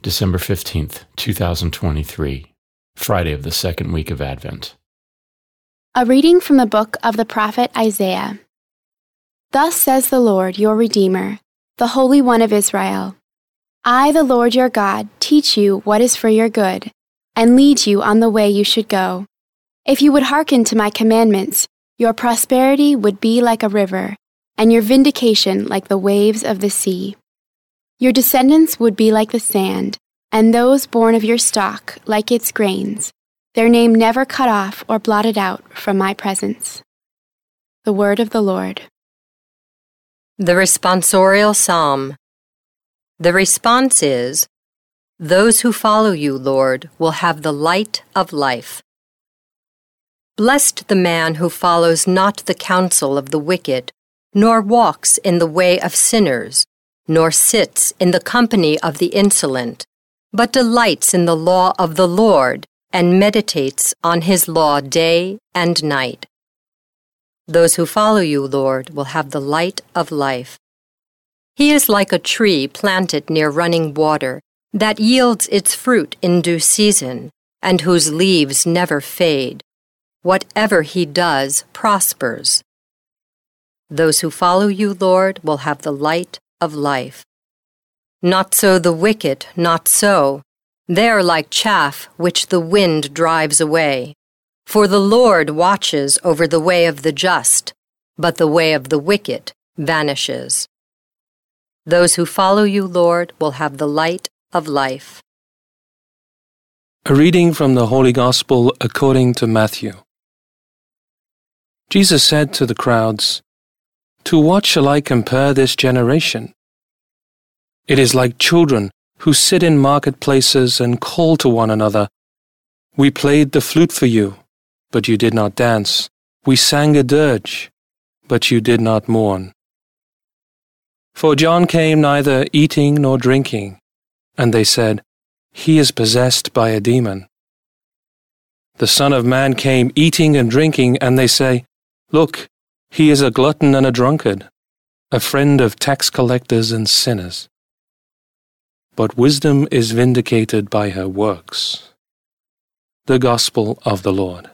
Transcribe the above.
December 15th, 2023, Friday of the second week of Advent. A reading from the book of the prophet Isaiah. Thus says the Lord, your Redeemer, the Holy One of Israel I, the Lord your God, teach you what is for your good, and lead you on the way you should go. If you would hearken to my commandments, your prosperity would be like a river, and your vindication like the waves of the sea. Your descendants would be like the sand, and those born of your stock like its grains, their name never cut off or blotted out from my presence. The word of the Lord. The responsorial psalm. The response is Those who follow you, Lord, will have the light of life. Blessed the man who follows not the counsel of the wicked, nor walks in the way of sinners nor sits in the company of the insolent, but delights in the law of the Lord and meditates on his law day and night. Those who follow you, Lord, will have the light of life. He is like a tree planted near running water that yields its fruit in due season and whose leaves never fade. Whatever he does prospers. Those who follow you, Lord, will have the light of life. Not so the wicked, not so. They are like chaff which the wind drives away. For the Lord watches over the way of the just, but the way of the wicked vanishes. Those who follow you, Lord, will have the light of life. A reading from the Holy Gospel according to Matthew. Jesus said to the crowds, To what shall I compare this generation? It is like children who sit in marketplaces and call to one another, We played the flute for you, but you did not dance. We sang a dirge, but you did not mourn. For John came neither eating nor drinking, and they said, He is possessed by a demon. The Son of Man came eating and drinking, and they say, Look, he is a glutton and a drunkard, a friend of tax collectors and sinners but wisdom is vindicated by her works. The Gospel of the Lord.